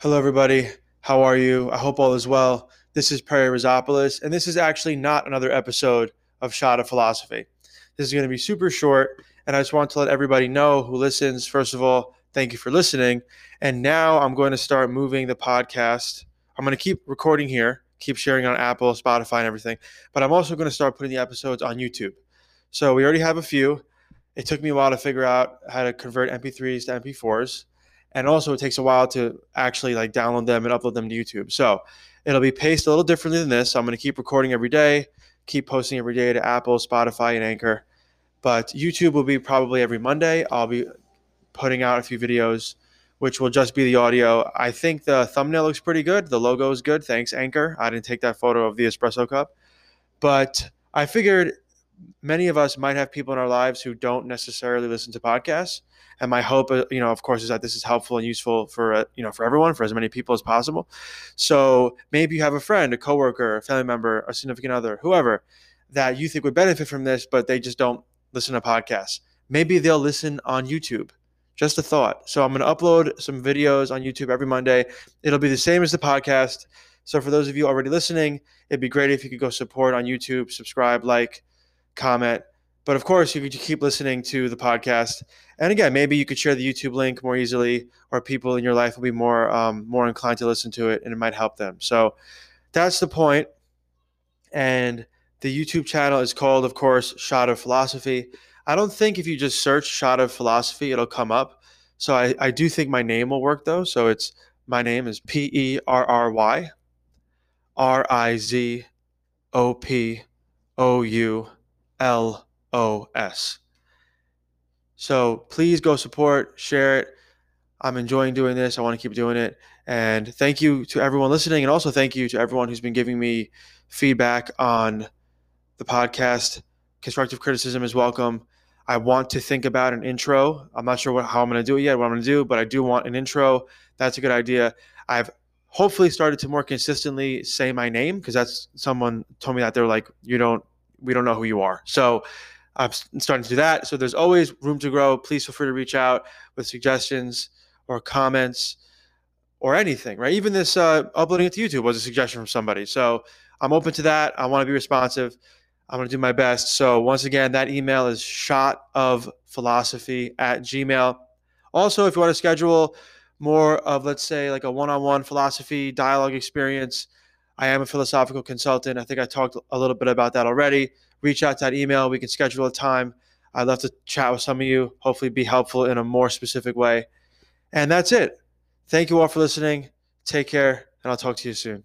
Hello, everybody. How are you? I hope all is well. This is Perry Rizopoulos, and this is actually not another episode of Shot of Philosophy. This is going to be super short, and I just want to let everybody know who listens. First of all, thank you for listening. And now I'm going to start moving the podcast. I'm going to keep recording here, keep sharing on Apple, Spotify, and everything, but I'm also going to start putting the episodes on YouTube. So we already have a few. It took me a while to figure out how to convert MP3s to MP4s and also it takes a while to actually like download them and upload them to YouTube. So it'll be paced a little differently than this. So I'm going to keep recording every day, keep posting every day to Apple, Spotify, and Anchor. But YouTube will be probably every Monday. I'll be putting out a few videos, which will just be the audio. I think the thumbnail looks pretty good. The logo is good. Thanks, Anchor. I didn't take that photo of the espresso cup, but I figured many of us might have people in our lives who don't necessarily listen to podcasts. And my hope uh, you know of course is that this is helpful and useful for uh, you know for everyone for as many people as possible. So maybe you have a friend a coworker a family member a significant other whoever that you think would benefit from this but they just don't listen to podcasts. Maybe they'll listen on youtube. Just a thought. So i'm going to upload some videos on youtube every monday. It'll be the same as the podcast. So for those of you already listening it'd be great if you could go support on youtube subscribe like comment. But of course, you could keep listening to the podcast. And again, maybe you could share the YouTube link more easily, or people in your life will be more um, more inclined to listen to it, and it might help them. So that's the point. And the YouTube channel is called, of course, Shot of Philosophy. I don't think if you just search Shot of Philosophy, it'll come up. So I, I do think my name will work though. So it's my name is P E R R Y R I Z O P O U L O S. So please go support, share it. I'm enjoying doing this. I want to keep doing it. And thank you to everyone listening. And also thank you to everyone who's been giving me feedback on the podcast. Constructive criticism is welcome. I want to think about an intro. I'm not sure what, how I'm going to do it yet, what I'm going to do, but I do want an intro. That's a good idea. I've hopefully started to more consistently say my name because that's someone told me that they're like, you don't we don't know who you are. So I'm starting to do that. So there's always room to grow. Please feel free to reach out with suggestions or comments or anything, right? Even this uh, uploading it to YouTube was a suggestion from somebody. So I'm open to that. I want to be responsive. I'm going to do my best. So once again, that email is shot of philosophy at gmail. Also, if you want to schedule more of, let's say, like a one on one philosophy dialogue experience, I am a philosophical consultant. I think I talked a little bit about that already. Reach out to that email. We can schedule a time. I'd love to chat with some of you, hopefully, be helpful in a more specific way. And that's it. Thank you all for listening. Take care, and I'll talk to you soon.